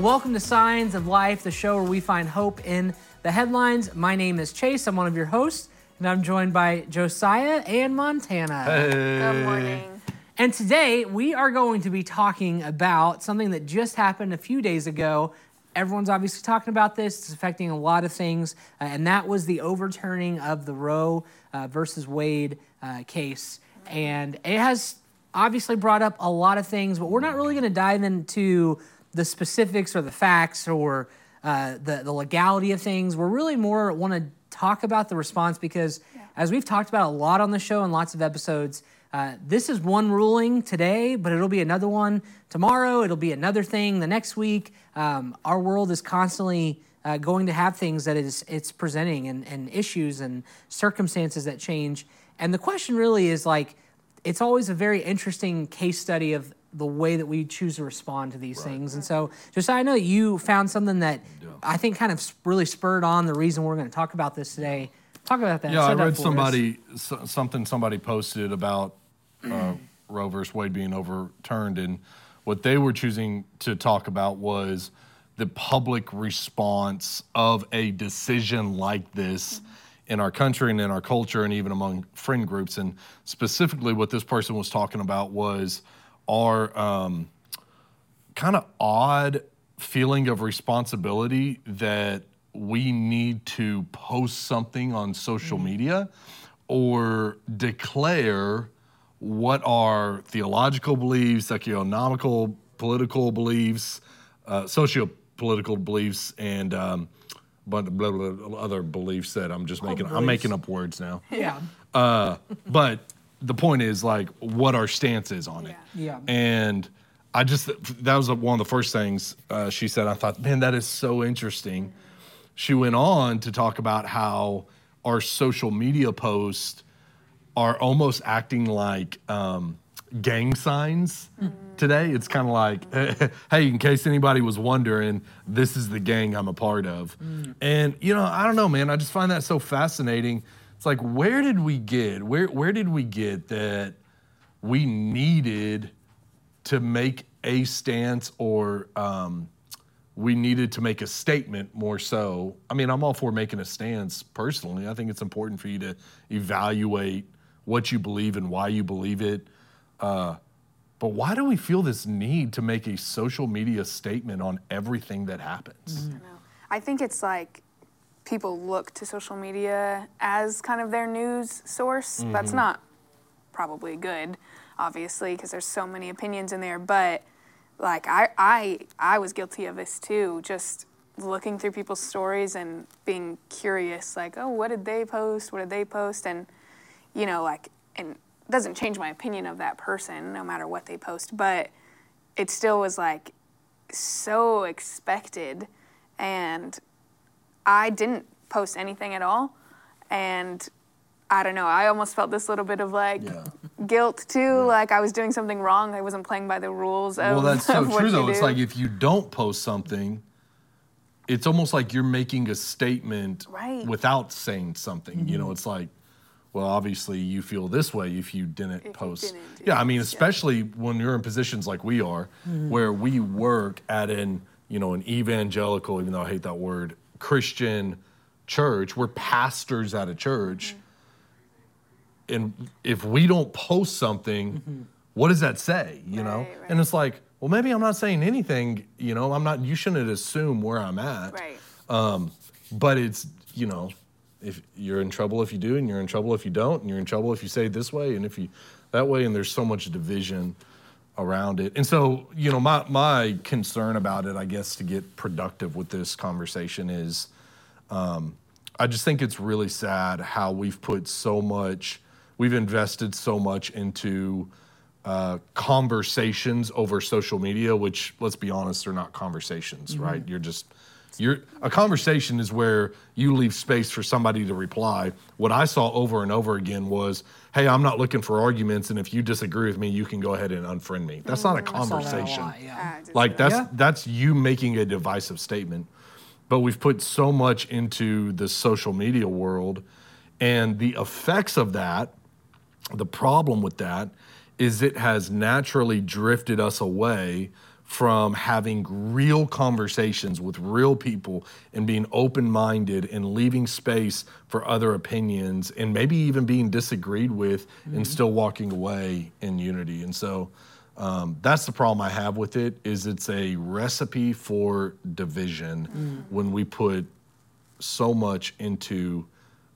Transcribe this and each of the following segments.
Well, welcome to Signs of Life, the show where we find hope in the headlines. My name is Chase. I'm one of your hosts, and I'm joined by Josiah and Montanna. Good morning. And today we are going to be talking about something that just happened a few days ago. Everyone's obviously talking about this. It's affecting a lot of things, uh, and that was the overturning of the Roe uh, versus Wade uh, case. And it has obviously brought up a lot of things, but we're not really going to dive into the specifics or the facts or uh, the, the legality of things. We're really more want to talk about the response because, as we've talked about a lot on the show and lots of episodes, uh, this is one ruling today, but it'll be another one tomorrow. It'll be another thing the next week. Um, our world is constantly uh, going to have things that is it's presenting and, and issues and circumstances that change. And the question really is like, it's always a very interesting case study of the way that we choose to respond to these things. And so, just I know that you found something that I think kind of really spurred on the reason we're going to talk about this today. Talk about that. Yeah, I read somebody s- something somebody posted about uh, Roe versus Wade being overturned, and what they were choosing to talk about was the public response of a decision like this in our country and in our culture, and even among friend groups. And specifically, what this person was talking about was our um, kind of odd feeling of responsibility that we need to post something on social media or declare what our theological beliefs, economical, political beliefs, uh, socio-political beliefs, and um, but blah, blah, blah, other beliefs that I'm just making. I'm making up words now. Yeah. Uh, but the point is like what our stance is on it. Yeah. And I just that was one of the first things uh, she said. I thought, man, that is so interesting. She went on to talk about how our social media posts are almost acting like um, gang signs today. It's kind of like, hey, in case anybody was wondering, this is the gang I'm a part of. And you know, I don't know, man. I just find that so fascinating. It's like, where did we get? Where where did we get that we needed to make a stance or um, we needed to make a statement more so. I mean, I'm all for making a stance personally. I think it's important for you to evaluate what you believe and why you believe it. Uh, but why do we feel this need to make a social media statement on everything that happens? No. I think it's like people look to social media as kind of their news source. That's mm-hmm. not probably good, obviously, because there's so many opinions in there. But like I, I, I was guilty of this too. Just looking through people's stories and being curious, like, oh, what did they post? What did they post? And you know, like, and it doesn't change my opinion of that person, no matter what they post. But it still was like so expected and I didn't post anything at all. And I don't know, I almost felt this little bit of like Yeah. guilt too, like I was doing something wrong. I wasn't playing by the rules of Well, that's so of true, you though. It's do. like if you don't post something, it's almost like you're making a statement Right. without saying something. You know, mm-hmm. it's like, well, obviously you feel this way if you didn't you post. didn't yeah, I mean, this, yeah. especially when you're in positions like we are, mm-hmm. where we work at an, you know, an evangelical, even though I hate that word, Christian church. We're pastors at a church. Mm-hmm. And if we don't post something, mm-hmm. what does that say? You know? Right, right. And it's like, well, maybe I'm not saying anything, you know, I'm not, you shouldn't assume where I'm at. right. Um, but it's, you know, if you're in trouble if you do, and you're in trouble if you don't, and you're in trouble if you say this way, and if you that way, and there's so much division around it. And so, you know, my my concern about it, I guess, to get productive with this conversation is um, I just think it's really sad how we've put so much, we've invested so much into uh, conversations over social media, which let's be honest, they're not conversations, right? You're just, you're a conversation is where you leave space for somebody to reply. What I saw over and over again was, "Hey, I'm not looking for arguments, and if you disagree with me, you can go ahead and unfriend me." That's not a I saw that a conversation. lot, yeah. Like that's Yeah. that's you making a divisive statement. But we've put so much into the social media world and the effects of that, the problem with that is it has naturally drifted us away from having real conversations with real people and being open minded and leaving space for other opinions and maybe even being disagreed with and still walking away in unity. And so um, that's the problem I have with it is it's a recipe for division when we put so much into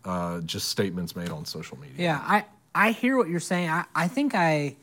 uh, just statements made on social media. Yeah, I I hear what you're saying. I, I think I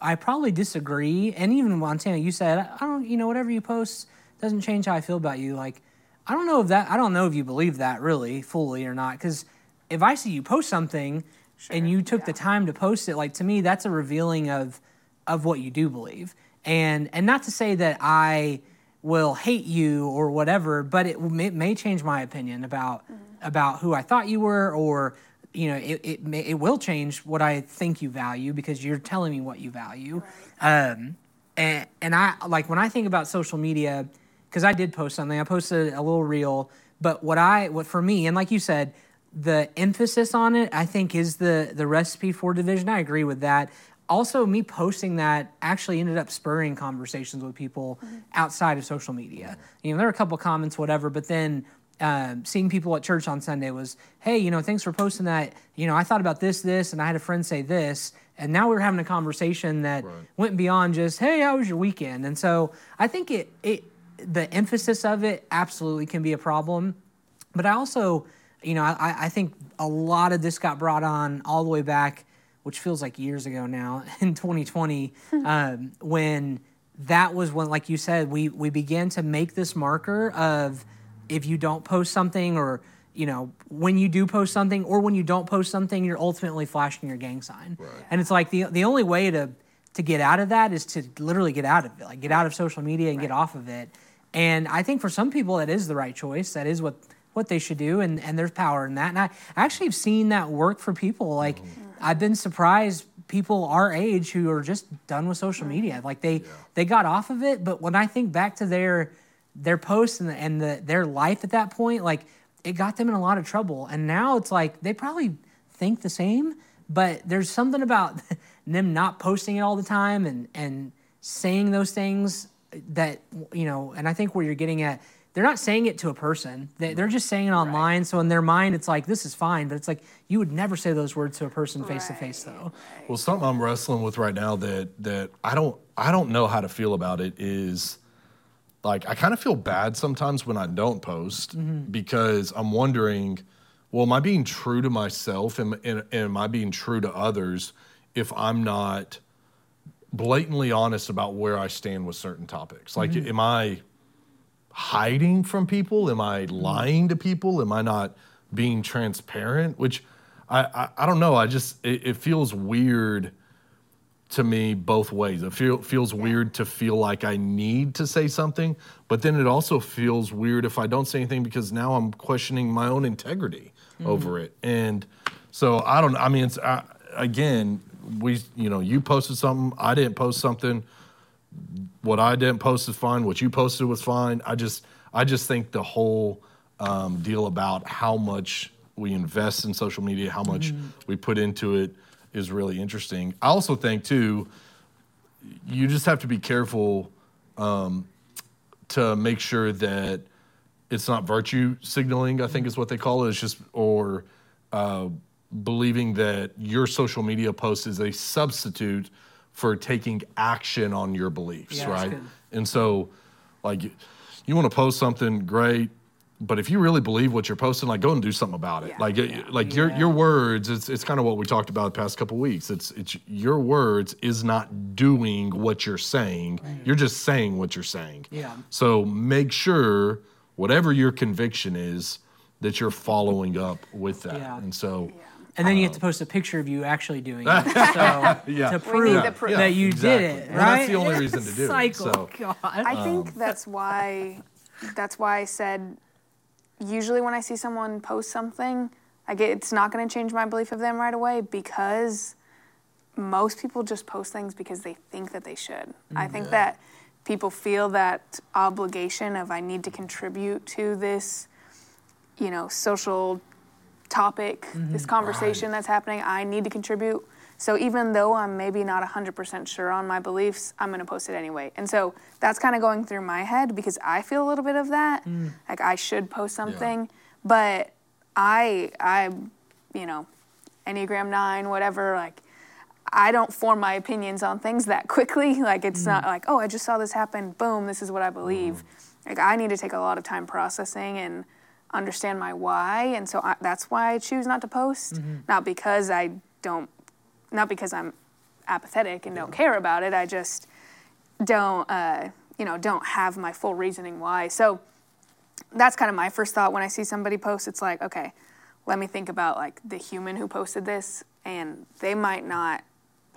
I probably disagree. And even Montanna, you said I don't. You know, whatever you post doesn't change how I feel about you. Like I don't know if that. I don't know if you believe that really fully or not. Because if I see you post something and you took the time to post it, like to me, that's a revealing of of what you do believe. And and not to say that I will hate you or whatever, but it may, may change my opinion about mm-hmm. about who I thought you were, or you know, it it, may, it will change what I think you value because you're telling me what you value. Um, and and I like when I think about social media, because I did post something. I posted a little reel, but what I what for me, and like you said, the emphasis on it, I think, is the the recipe for division. I agree with that. Also, me posting that actually ended up spurring conversations with people outside of social media. You know, there were a couple comments, whatever, but then um, seeing people at church on Sunday was, hey, you know, thanks for posting that. You know, I thought about this, this, and I had a friend say this, and now we're having a conversation that went beyond just, hey, how was your weekend? And so I think it it the emphasis of it absolutely can be a problem, but I also, you know, I, I think a lot of this got brought on all the way back, which feels like years ago now in 2020, um, when that was when, like you said, we we began to make this marker of if you don't post something or you know when you do post something or when you don't post something you're ultimately flashing your gang sign. And it's like the the only way to to get out of that is to literally get out of it like get out of social media and get off of it. And i think for some people that is the right choice. That is what what they should do and and there's power in that. And i actually have seen that work for people. Like mm-hmm. i've been surprised people our age who are just done with social media. Like they they got off of it but when i think back to their their posts and, the, and the, their life at that point, like it got them in a lot of trouble. And now it's like they probably think the same, but there's something about them not posting it all the time and and saying those things that you know. And I think where you're getting at, they're not saying it to a person. They, they're just saying it online. So in their mind, it's like this is fine, but it's like you would never say those words to a person face to face, though. Well, something I'm wrestling with right now that that I don't I don't know how to feel about it is like I kind of feel bad sometimes when I don't post mm-hmm. because I'm wondering, well, am I being true to myself and, and, and am I being true to others if I'm not blatantly honest about where I stand with certain topics? Like, mm-hmm. am I hiding from people? Am I mm-hmm. lying to people? Am I not being transparent? Which I, I, I don't know. I just, it, it feels weird to me both ways. It feel, feels weird to feel like I need to say something, but then it also feels weird if I don't say anything because now I'm questioning my own integrity over it. And so I don't. I mean, it's I, again, we you know you posted something, I didn't post something. What I didn't post is fine. What you posted was fine. I just I just think the whole um, deal about how much we invest in social media, how much we put into it, is really interesting. I also think too, you just have to be careful um, to make sure that it's not virtue signaling. I think is what they call it. It's just or uh, believing that your social media post is a substitute for taking action on your beliefs, Yeah, right? And so, like, you want to post something great, but if you really believe what you're posting, like, go and do something about it. Yeah. Like, it- like your your words. It's it's kind of what we talked about the past couple weeks. It's it's your words is not doing what you're saying. You're just saying what you're saying. Yeah. So make sure whatever your conviction is that you're following up with that. Yeah. And so. And then you have to post a picture of you actually doing it. So Yeah. to prove need the proof. that you exactly. did it, Well, right? that's the only reason to do it, Cycle. so. God. I think um, that's why that's why I said usually when I see someone post something, I get it's not going to change my belief of them right away because most people just post things because they think that they should. I mm, think that people feel that obligation of I need to contribute to this, you know, social topic, this mm-hmm. conversation that's happening. I need to contribute So even though I'm maybe not 100% sure on my beliefs, I'm going to post it anyway. And so that's kind of going through my head because I feel a little bit of that. Mm. Like I should post something, but I I you know, Enneagram 9 whatever like I don't form my opinions on things that quickly. Like it's not mm. like, "Oh, I just saw this happen. Boom, this is what I believe." Mm. Like I need to take a lot of time processing and understand my why, and so I, that's why I choose not to post. Mm-hmm. Not because I don't not because I'm apathetic and don't care about it. I just don't, uh, you know, don't have my full reasoning why. So that's kind of my first thought when I see somebody post. It's like, okay, let me think about like the human who posted this, and they might not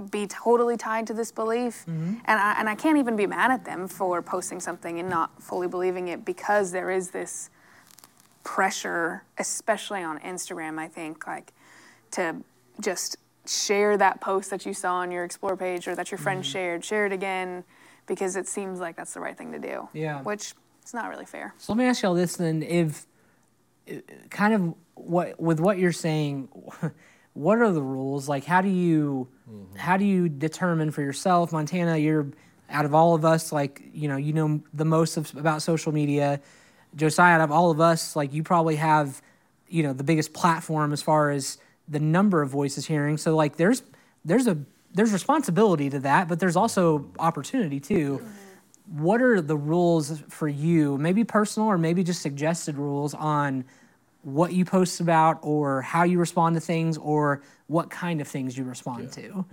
be totally tied to this belief, and I and I can't even be mad at them for posting something and not fully believing it because there is this pressure, especially on Instagram. I think like to just share that post that you saw on your explore page or that your friend shared, share it again because it seems like that's the right thing to do. Yeah. Which it's not really fair. So let me ask y'all this then: if uh, kind of what with what you're saying, what are the rules? Like, how do you how do you determine for yourself, Montanna? You're out of all of us, like you know, you know the most of, about social media. Josiah, out of all of us, like you probably have, you know, the biggest platform as far as the number of voices hearing. So like, there's there's a there's responsibility to that, but there's also opportunity too what are the rules for you maybe personal or maybe just suggested rules on what you post about or how you respond to things or what kind of things you respond to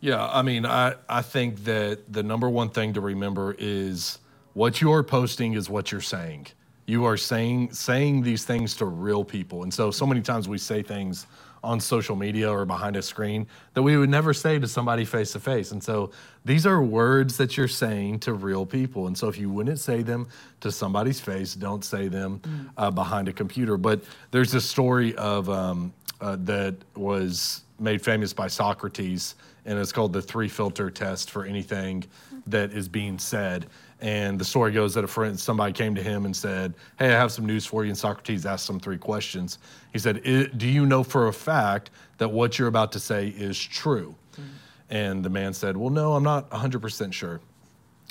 Yeah, I mean, I, I think that the number one thing to remember is what you're posting is what you're saying. You are saying saying these things to real people. And so so many times we say things on social media or behind a screen that we would never say to somebody face to face. And so these are words that you're saying to real people. And so if you wouldn't say them to somebody's face, don't say them uh, behind a computer. But there's a story of um, uh, that was made famous by Socrates, and it's called the three filter test for anything that is being said. And the story goes that a friend, somebody came to him and said, "Hey, I have some news for you." And Socrates asked him three questions. He said, "I- "Do you know for a fact that what you're about to say is true?" Mm-hmm. And the man said, "Well, no, I'm not 100% sure."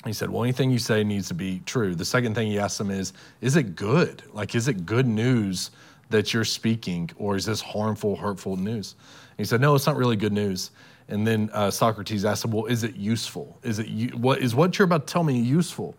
He said, Well, anything you say needs to be true. The second thing he asked him is, Is it good? Like, is it good news that you're speaking, or is this harmful, hurtful news? And he said, No, it's not really good news. And then uh, Socrates asked him, Well, is it useful? Is it u- what is what you're about to tell me useful?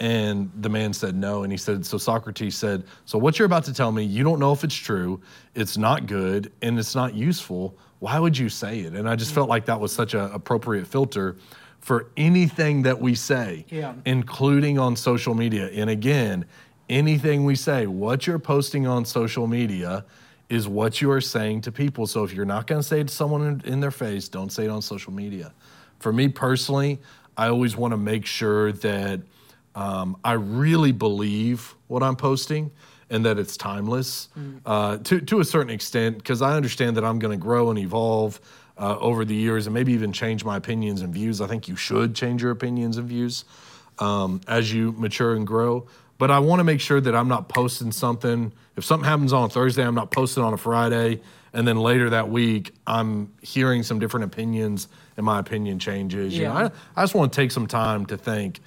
And the man said no. And he said, So Socrates said, So what you're about to tell me, you don't know if it's true, it's not good, and it's not useful. Why would you say it? And I just felt like that was such an appropriate filter for anything that we say, Yeah. including on social media. And again, anything we say, what you're posting on social media is what you are saying to people. So if you're not going to say it to someone in, in their face, don't say it on social media. For me personally, I always want to make sure that um, I really believe what I'm posting and that it's timeless uh, to, to a certain extent because I understand that I'm going to grow and evolve uh, over the years and maybe even change my opinions and views. I think you should change your opinions and views um, as you mature and grow. But I want to make sure that I'm not posting something. If something happens on a Thursday, I'm not posting on a Friday. And then later that week, I'm hearing some different opinions and my opinion changes. You know, Yeah. I, I just want to take some time to think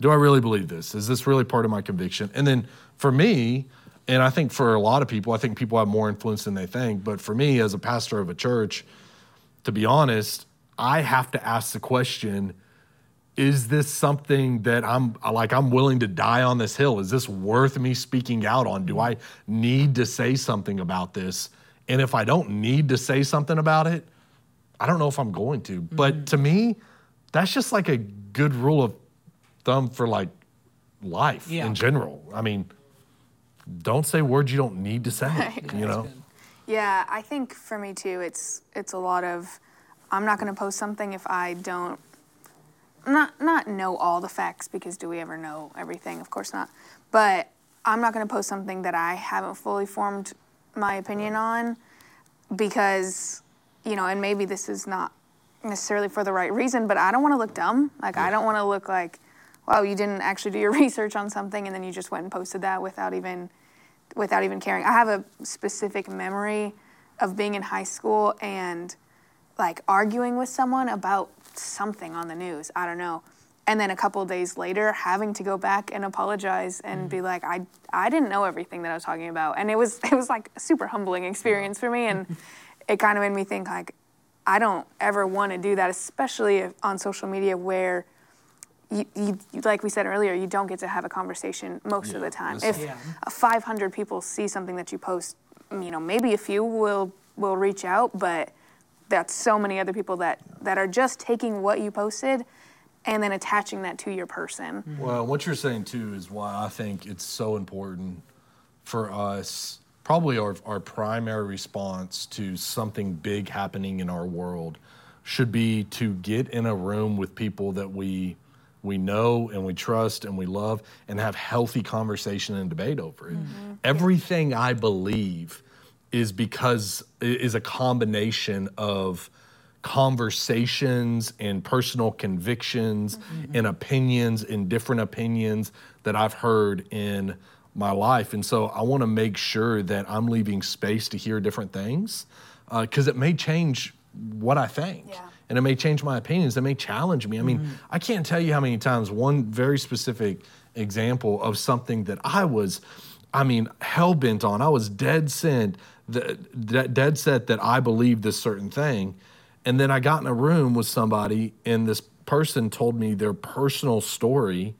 do I really believe this? Is this really part of my conviction? And then for me, and I think for a lot of people, I think people have more influence than they think. But for me, as a pastor of a church, to be honest, I have to ask the question is this something that I'm like I'm willing to die on this hill? Is this worth me speaking out on? Do I need to say something about this? And if I don't need to say something about it, I don't know if I'm going to. But mm-hmm. to me, that's just like a good rule of thumb for like life Yeah. in general. I mean, don't say words you don't need to say, you know? Yeah, I think for me too, it's it's a lot of I'm not going to post something if I don't not not know all the facts because do we ever know everything? Of course not. But I'm not going to post something that I haven't fully formed my opinion on because you know, and maybe this is not necessarily for the right reason, but I don't want to look dumb. Like I don't want to look like wow, you didn't actually do your research on something and then you just went and posted that without even without even caring. I have a specific memory of being in high school and like arguing with someone about something on the news. I don't know. And then a couple of days later, having to go back and apologize and be like, I, I didn't know everything that I was talking about. And it was, it was like a super humbling experience for me. And it kind of made me think like, I don't ever want to do that, especially if, on social media where you, you, like we said earlier, you don't get to have a conversation most of the time. If Yeah. uh, 500 people see something that you post, you know, maybe a few will will reach out, but that's so many other people that that are just taking what you posted and then attaching that to your person. Mm-hmm. Well, what you're saying too is why I think it's so important for us. Probably our, our primary response to something big happening in our world should be to get in a room with people that we we know and we trust and we love and have healthy conversation and debate over it. Mm-hmm. Everything I believe is because is a combination of conversations and personal convictions mm-hmm. and opinions and different opinions that I've heard in my life. And so I want to make sure that I'm leaving space to hear different things uh, because it may change what I think. Yeah. And it may change my opinions. It may challenge me. I mean, mm-hmm. I can't tell you how many times one very specific example of something that I was, I mean, hell bent on. I was dead set, that dead set that I believe this certain thing, and then I got in a room with somebody, and this person told me their personal story,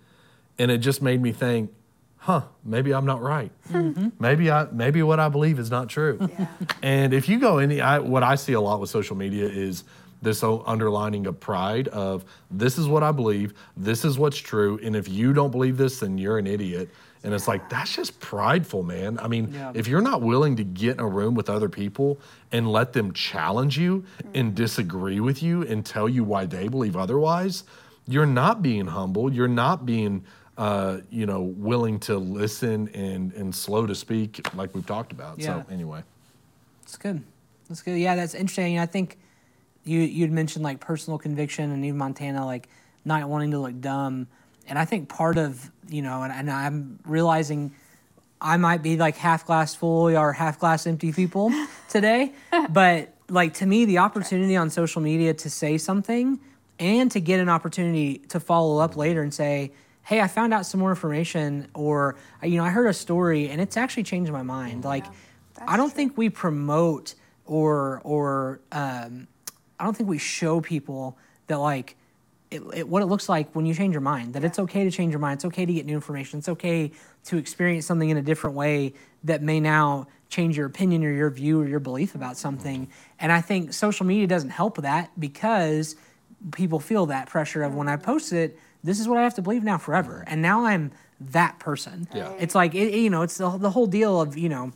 and it just made me think, huh, maybe I'm not right. Mm-hmm. Maybe I maybe what I believe is not true. And if you go any, I, what I see a lot with social media is this underlining of pride of this is what I believe, this is what's true, and if you don't believe this, then you're an idiot. And it's like that's just prideful, man. I mean, Yeah. if you're not willing to get in a room with other people and let them challenge you and disagree with you and tell you why they believe otherwise, you're not being humble. You're not being, uh, you know, willing to listen and and slow to speak, like we've talked about. Yeah. So anyway, That's good. That's good. Yeah, that's interesting. I think you you'd mentioned like personal conviction and even Montanna like not wanting to look dumb. And I think part of you know, and, and I'm realizing I might be like half glass full or half glass empty people today. but like to me, the opportunity on social media to say something and to get an opportunity to follow up later and say, "Hey, I found out some more information," or you know, I heard a story and it's actually changed my mind. Like, that's I don't true. think we promote or or um, I don't think we show people that like it, it, what it looks like when you change your mind. That it's okay to change your mind. It's okay to get new information. It's okay to experience something in a different way that may now change your opinion or your view or your belief about something. And I think social media doesn't help that because people feel that pressure of when I post it, this is what I have to believe now forever. And now I'm that person. Yeah. It's like it, you know, it's the, the whole deal of you know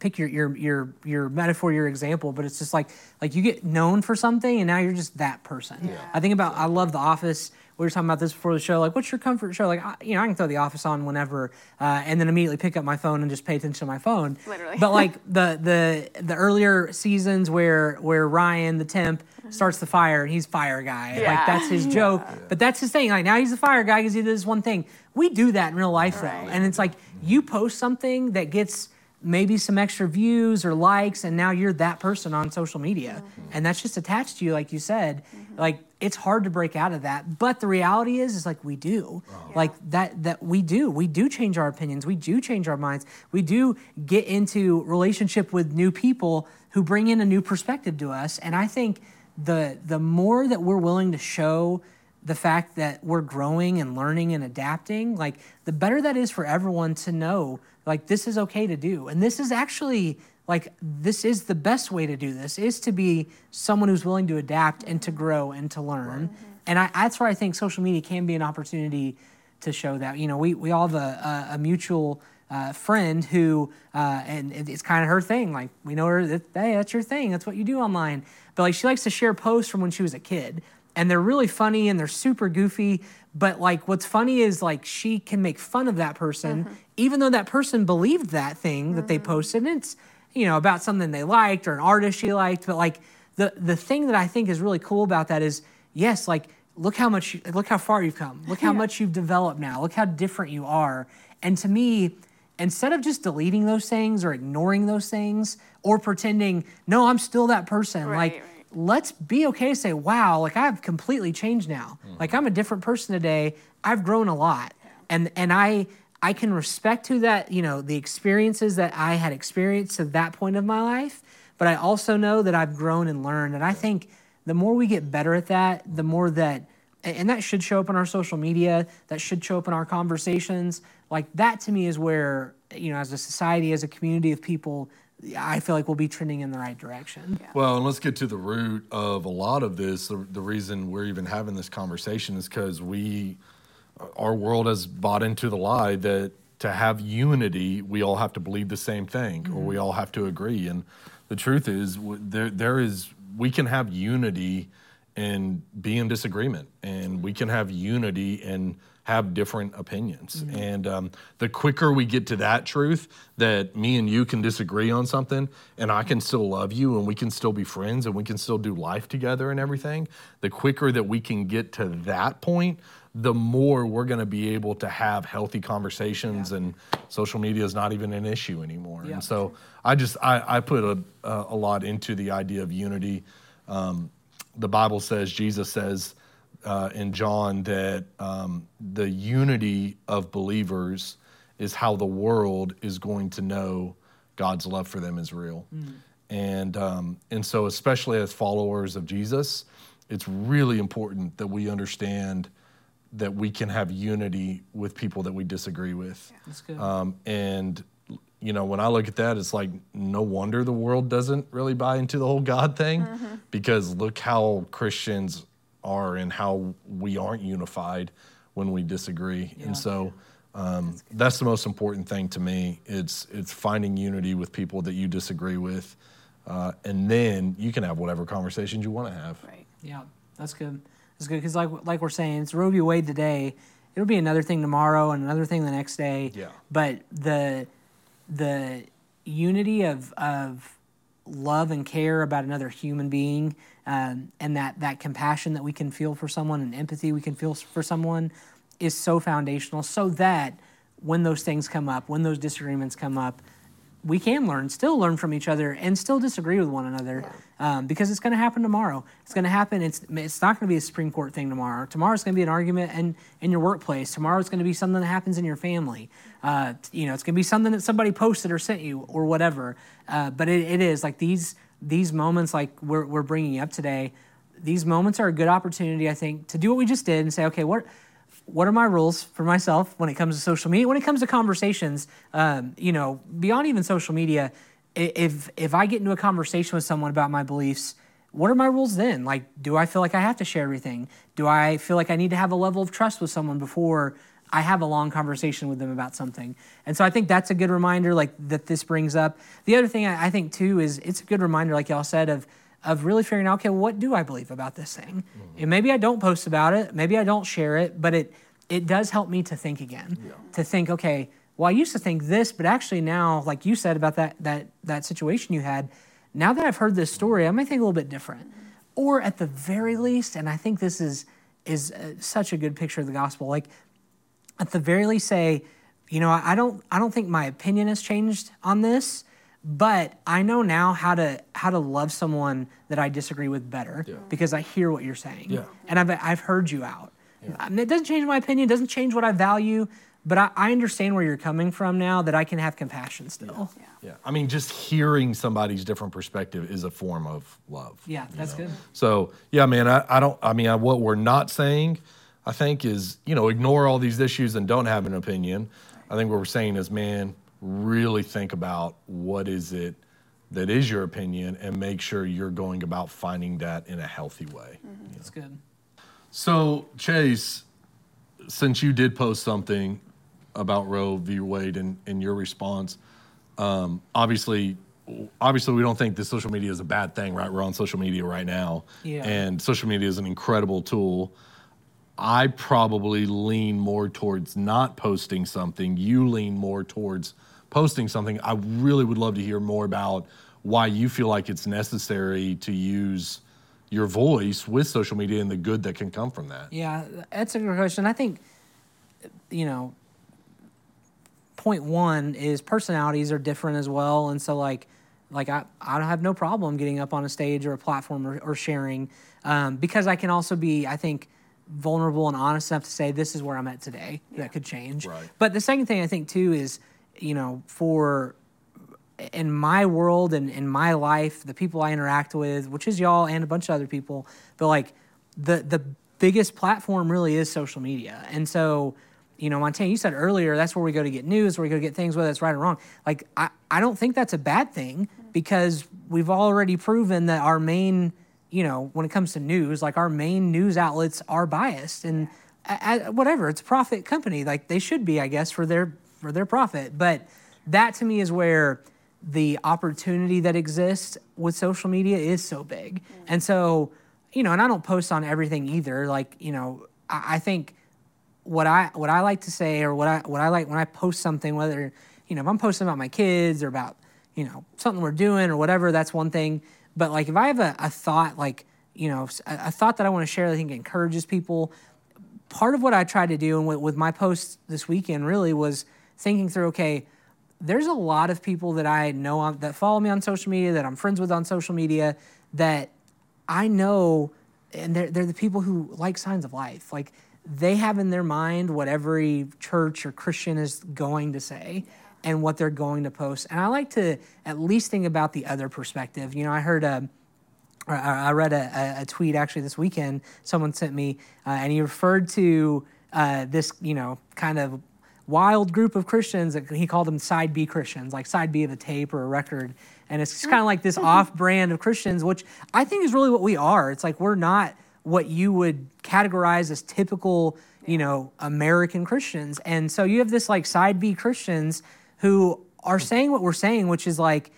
pick your your your your metaphor, your example, but it's just like like you get known for something and now you're just that person. Yeah. I think about I love The Office. We were talking about this before the show. Like, what's your comfort show? Like, I, you know, I can throw The Office on whenever, uh, and then immediately pick up my phone and just pay attention to my phone. Literally. But like the the the earlier seasons where where Ryan the temp starts the fire and he's fire guy. Yeah. Like that's his joke. But that's his thing. Like now he's the fire guy because he this one thing. We do that in real life though, and it's like you post something that gets maybe some extra views or likes and now you're that person on social media. Mm-hmm. And that's just attached to you like you said. Mm-hmm. Like it's hard to break out of that. But the reality is is like we do. Like that that we do. We do change our opinions. We do change our minds. We do get into relationship with new people who bring in a new perspective to us. And i think the the more that we're willing to show the fact that we're growing and learning and adapting, like the better that is for everyone to know, like this is okay to do. And this is actually like this is the best way to do this is to be someone who's willing to adapt and to grow and to learn. And I, that's where I think social media can be an opportunity to show that. You know, we, we all have a, a, a mutual uh, friend who, uh, and it- it's kind of her thing. Like we know her that hey, that's your thing. That's what you do online. But like she likes to share posts from when she was a kid, and they're really funny and they're super goofy. But like what's funny is like she can make fun of that person, mm-hmm. even though that person believed that thing that they mm. posted. And it's you know about something they liked or an artist she liked. But like the the thing that I think is really cool about that is yes, like look how much look how far you've come. Look how much you've developed now. Look how different you are. And to me, instead of just deleting those things or ignoring those things or pretending, no, I'm still that person, Right, like right. Let's be okay to say, wow, like I've completely changed now. Mm-hmm. Like I'm a different person today. I've grown a lot. And and I I can respect to that, you know, the experiences that I had experienced to that point of my life, but I also know that I've grown and learned. And I think the more we get better at that, the more that and that should show up in our social media, that should show up in our conversations. Like that to me is where, you know, as a society, as a community of people, I feel like we'll be trending in the right direction. Well, and let's get to the root of a lot of this. The, the reason we're even having this conversation is because we, our world has bought into the lie that to have unity, we all have to believe the same thing, or we mm-hmm. all have to agree. And the truth is, there there is we can have unity and be in disagreement, and we can have unity and have different opinions. And um, the quicker we get to that truth, that me and you can disagree on something, and I can still love you, and we can still be friends, and we can still do life together and everything, the quicker that we can get to that point, the more we're going to be able to have healthy conversations, and social media is not even an issue anymore. Yeah. And so I just I, I put a, a a lot into the idea of unity. Um, the Bible says Jesus says uh, in John that um, the unity of believers is how the world is going to know God's love for them is real. And um, and so especially as followers of Jesus, it's really important that we understand that we can have unity with people that we disagree with. That's good. Um, and you know, when I look at that, it's like no wonder the world doesn't really buy into the whole God thing, because look how Christians are and how we aren't unified when we disagree. Yeah. And so um, that's the most important thing to me. It's it's finding unity with people that you disagree with, uh, and then you can have whatever conversations you want to have. Right. Yeah, that's good. That's good because, like, like we're saying, it's Roe v. Wade today. It'll be another thing tomorrow and another thing the next day. Yeah. But the the unity of of love and care about another human being, um, and that that compassion that we can feel for someone and empathy we can feel for someone, is so foundational. So that when those things come up, when those disagreements come up, we can learn, still learn from each other, and still disagree with one another, um, because it's going to happen tomorrow. It's going to happen. It's it's not going to be a Supreme Court thing tomorrow. Tomorrow's going to be an argument in in your workplace. Tomorrow's going to be something that happens in your family. Uh, you know, it's going to be something that somebody posted or sent you or whatever. Uh, but it, it is like these these moments, like we're we're bringing up today. These moments are a good opportunity, I think, to do what we just did and say, okay, what what are my rules for myself when it comes to social media when it comes to conversations um, you know beyond even social media if if i get into a conversation with someone about my beliefs what are my rules then like do i feel like i have to share everything do i feel like i need to have a level of trust with someone before i have a long conversation with them about something and so i think that's a good reminder like that this brings up the other thing i, I think too is it's a good reminder like y'all said of of really figuring out, okay, well, what do I believe about this thing? And maybe I don't post about it, maybe I don't share it, but it it does help me to think again. To think, okay, well, I used to think this, but actually now, like you said about that that that situation you had, now that I've heard this story, I might think a little bit different. Or at the very least, and I think this is is uh, such a good picture of the gospel, like at the very least say, you know, I don't I don't think my opinion has changed on this, but I know now how to how to love someone that I disagree with better because I hear what you're saying. Yeah. And I've I've heard you out. I mean, um, it doesn't change my opinion, it doesn't change what I value, but I, I understand where you're coming from now that I can have compassion still. Yeah, Yeah, I mean, just hearing somebody's different perspective is a form of love. Yeah, that's know? good. So yeah, man, I, I don't. I mean, I, what we're not saying, I think, is you know ignore all these issues and don't have an opinion. I think what we're saying is, man, really think about what is it that is your opinion and make sure you're going about finding that in a healthy way. That's good. So Chase, since you did post something about Roe v. Wade and, and your response, um, obviously, obviously we don't think that social media is a bad thing, right? We're on social media right now, Yeah. and social media is an incredible tool. I probably lean more towards not posting something. You lean more towards posting something. I really would love to hear more about why you feel like it's necessary to use your voice with social media and the good that can come from that. Yeah, that's a good question. I think, you know, point one is personalities are different as well, and so like, Like I, I have no problem getting up on a stage or a platform or, or sharing um, because I can also be, I think, vulnerable and honest enough to say this is where I'm at today. That could change. Right. But the second thing I think too is, you know, for in my world and in my life, the people I interact with, which is y'all and a bunch of other people, but like the the biggest platform really is social media. And so, you know, Montanna, you said earlier that's where we go to get news, where we go to get things, whether it's right or wrong. Like I, I don't think that's a bad thing mm-hmm. because we've already proven that our main, you know, when it comes to news, like our main news outlets are biased and a- whatever. It's a profit company, like they should be, I guess, for their for their profit. But that to me is where the opportunity that exists with social media is so big. Mm. And so, you know, and I don't post on everything either. Like, you know, I, I think what I what I like to say or what I what I like when I post something, whether you know if I'm posting about my kids or about you know something we're doing or whatever, that's one thing. But like if I have a, a thought like you know a, a thought that I want to share that I think encourages people, part of what I tried to do and with, my post this weekend really was thinking through okay there's a lot of people that I know on, that follow me on social media that I'm friends with on social media that I know and they're, they're the people who like signs of life. Like they have in their mind what every church or Christian is going to say and what they're going to post and I like to at least think about the other perspective you know I heard a or I read a, a- tweet actually this weekend. Someone sent me, uh, and he referred to uh, this, you know, kind of wild group of Christians. He called them side B Christians, like side B of a tape or a record. And it's just kind of like this off-brand of Christians, which I think is really what we are. It's like we're not what you would categorize as typical, you know, American Christians. And so you have this like side B Christians who are saying what we're saying, which is like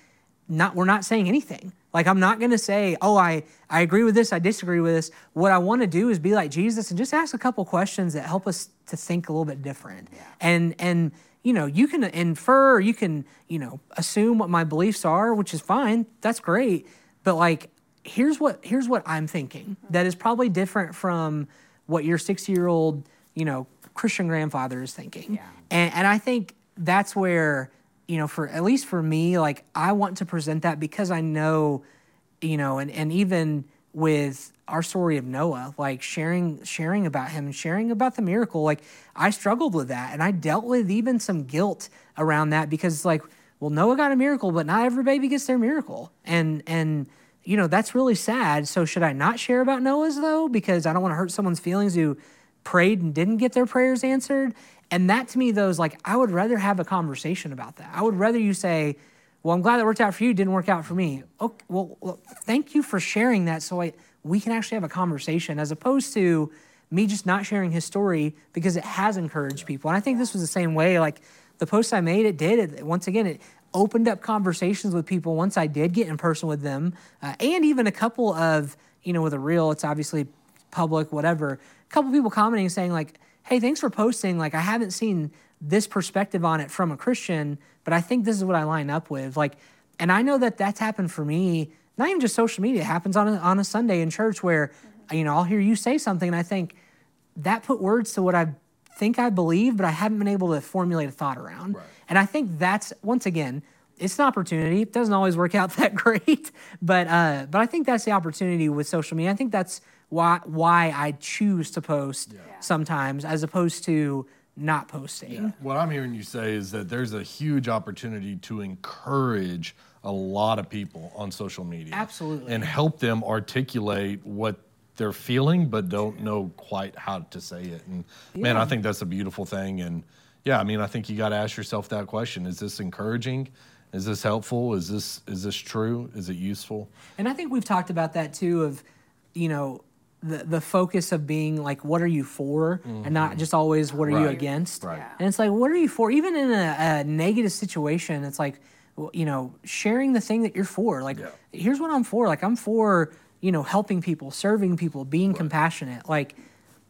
not we're not saying anything. Like I'm not going to say, "Oh, I I agree with this, I disagree with this." What I want to do is be like Jesus and just ask a couple questions that help us to think a little bit different. And and you know, you can infer, you can, you know, assume what my beliefs are, which is fine. That's great. But like here's what here's what I'm thinking mm-hmm. that is probably different from what your 60-year-old, you know, Christian grandfather is thinking. And and I think that's where you know, for at least for me, like I want to present that because I know, you know, and, and even with our story of Noah, like sharing sharing about him and sharing about the miracle, like I struggled with that and I dealt with even some guilt around that because it's like, well, Noah got a miracle, but not every baby gets their miracle. And and you know, that's really sad. So should I not share about Noah's though? Because I don't want to hurt someone's feelings who prayed and didn't get their prayers answered. And that to me, though, is like, I would rather have a conversation about that. I would rather you say, well, I'm glad that worked out for you, didn't work out for me. Okay, well, well thank you for sharing that so I, we can actually have a conversation as opposed to me just not sharing his story because it has encouraged people. And I think this was the same way. Like the post I made, it did. It, once again, it opened up conversations with people once I did get in person with them. Uh, and even a couple of, you know, with a reel, it's obviously public, whatever. A couple people commenting saying, like, hey, thanks for posting. Like, I haven't seen this perspective on it from a Christian, but I think this is what I line up with. Like, and I know that that's happened for me, not even just social media, it happens on a, on a Sunday in church where, you know, I'll hear you say something and I think that put words to what I think I believe, but I haven't been able to formulate a thought around. And I think that's, once again, it's an opportunity. It doesn't always work out that great, but uh, but I think that's the opportunity with social media. I think that's why why I choose to post sometimes as opposed to not posting. What I'm hearing you say is that there's a huge opportunity to encourage a lot of people on social media. Absolutely. And help them articulate what they're feeling but don't know quite how to say it. And man, I think that's a beautiful thing and yeah, I mean, I think you got to ask yourself that question. Is this encouraging? Is this helpful? Is this is this true? Is it useful? And I think we've talked about that too of, you know, the the focus of being like what are you for and not just always what are you Mm-hmm. Against. right. Yeah. And it's like what are you for? Even in a, a negative situation, it's like you know, sharing the thing that you're for. Like Yeah. here's what I'm for. Like I'm for, you know, helping people, serving people, being compassionate. Like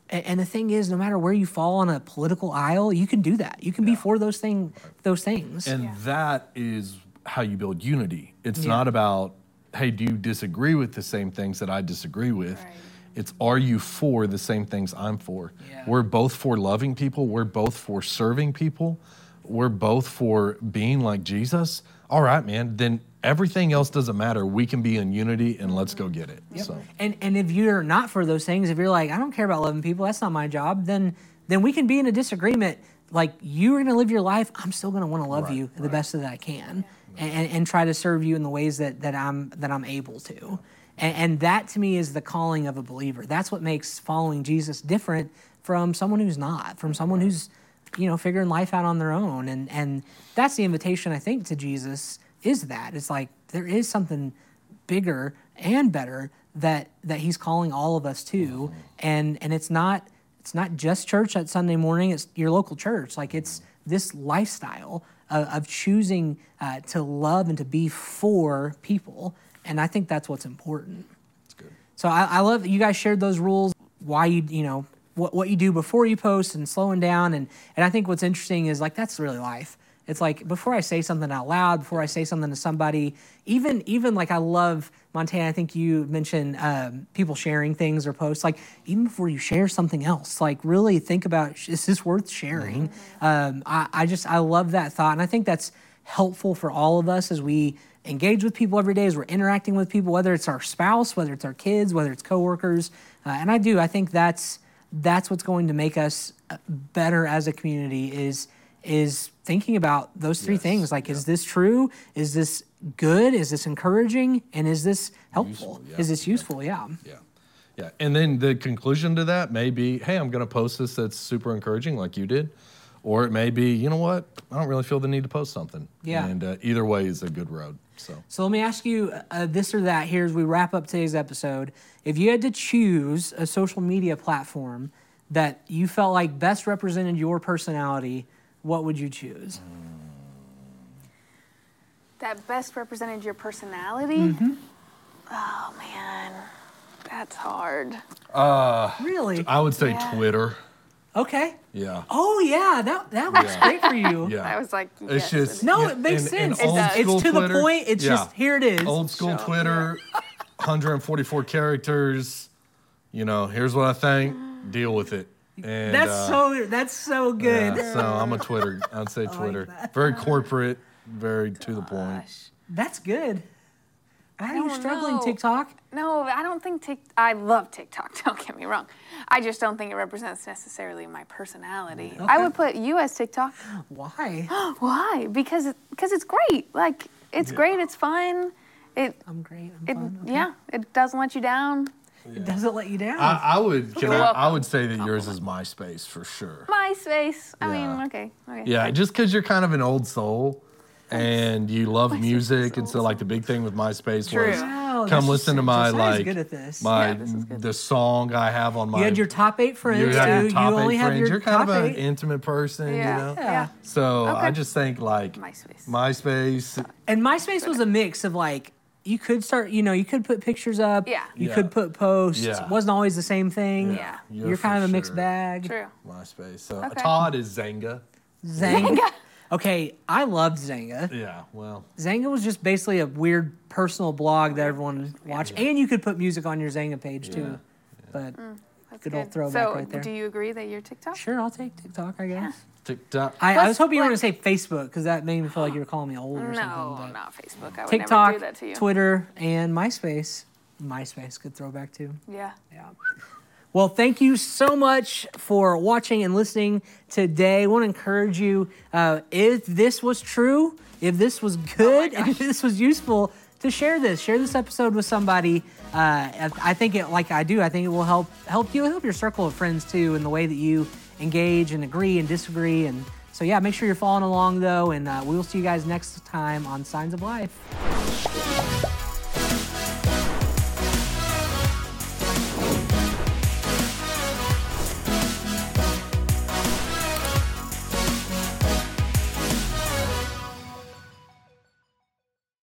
and the thing is, no matter where you fall on a political aisle, you can do that. You can be for those thing, those things. And Yeah. that is how you build unity. It's not about, hey, do you disagree with the same things that I disagree with? Right. It's are you for the same things I'm for? Yeah. We're both for loving people, we're both for serving people. we're both for being like Jesus, all right, man, then everything else doesn't matter. We can be in unity and let's go get it. So And and if you're not for those things, if you're like, I don't care about loving people, that's not my job, then then we can be in a disagreement. Like you're gonna live your life, I'm still gonna want to love Right, you the best that I can, and, and, and try to serve you in the ways that that I'm that I'm able to. And, and that to me is the calling of a believer. That's what makes following Jesus different from someone who's not, from someone who's you know figuring life out on their own. And and that's the invitation I think to Jesus is that. It's like there is something bigger and better that that he's calling all of us to. And and it's not it's not just church at sunday morning. It's your local church. Like it's this lifestyle of, of choosing uh, to love and to be for people and i think that's what's important it's good. so I, I love that you guys shared those rules, why you you know what, what you do before you post and slowing down and and I think what's interesting is like that's really life. It's like before I say something out loud, before I say something to somebody, even even like I love Montanna. I think you mentioned um, people sharing things or posts. Like even before you share something else, like really think about is this worth sharing? Um, I, I just I love that thought, and I think that's helpful for all of us as we engage with people every day, as we're interacting with people, whether it's our spouse, whether it's our kids, whether it's coworkers. Uh, and I do, I think that's that's what's going to make us uh, better as a community is is thinking about those three Yes, things. Like, is this true? Is this good? Is this encouraging? And is this helpful? Useful, yeah. Is this useful? Yeah. Yeah. Yeah. And then the conclusion to that may be, hey, I'm going to post this that's super encouraging, like you did. Or it may be, you know what? I don't really feel the need to post something. Yeah. And uh, either way is a good road. So, So let me ask you uh, this or that here as we wrap up today's episode. If you had to choose a social media platform that you felt like best represented your personality, what would you choose? That best represented your personality? Mm-hmm. Oh, man. That's hard. Really? I would say Yeah. Twitter. Okay. Yeah. Oh yeah, that that works Yeah. great for you. Yeah. I was like, It's just No, Yeah, it makes and- and sense. old it's, it's school to the point. It's Yeah. just here it is. Old school Sure. Twitter, 144 characters. You know, here's what I think. Deal with it. And that's uh, so that's so good. yeah, so I'm a Twitter. I'd say Twitter. that. very corporate, very to the point. That's good. Why are you don't struggling, know. TikTok? No, I don't think Tik. I love TikTok. Don't get me wrong. I just don't think it represents necessarily my personality. Mm, I would put you as TikTok. Why? Why? Because because it's great. Like it's great. It's fun. It I'm great. I'm it fun. okay. yeah. It doesn't let you down. It doesn't let you down. I, I would. You're I, I would say that oh. yours is MySpace for sure. MySpace. I Yeah. mean, okay, okay. Yeah, just because you're kind of an old soul and you love music, and so like the big thing with MySpace True. was Wow, come listen to my Josiah's like good at this. my Yeah, this is good. the song I have on my. you had your top eight friends you have too. your top you eight only have friends. your You're kind top of an eight. intimate person, Yeah. you know. Yeah. Yeah. So I just think like MySpace. MySpace. Uh, and MySpace was a mix of like you could start, you know, you could put pictures up. Yeah. You Yeah. could put posts. Yeah. It wasn't always the same thing. Yeah. You're You're, kind of a mixed sure. bag. True. MySpace. So Okay. Todd is Xanga. Xanga. Okay, I loved Xanga. Yeah. Well. Xanga was just basically a weird personal blog that everyone watched, and you could put music on your Xanga page too. But mm, That's Good old good. throwback so, right there. do you agree that you're TikTok? sure, I'll take TikTok. I guess. TikTok. I, I was hoping you were going to say Facebook because that made me feel like you were calling me old or No, something. but- not Facebook. I would never TikTok, do that to you. Twitter, and MySpace. MySpace, good throwback too. Yeah. Yeah. Well, thank you so much for watching and listening today. I want to encourage you uh, if this was true, if this was good, and if this was useful, to share this. Share this episode with somebody. Uh, I think it, like I do, I think it will help help you, help your circle of friends too, in the way that you engage and agree and disagree. And so, yeah, make sure you're following along though, and uh, we will see you guys next time on Signs of Life.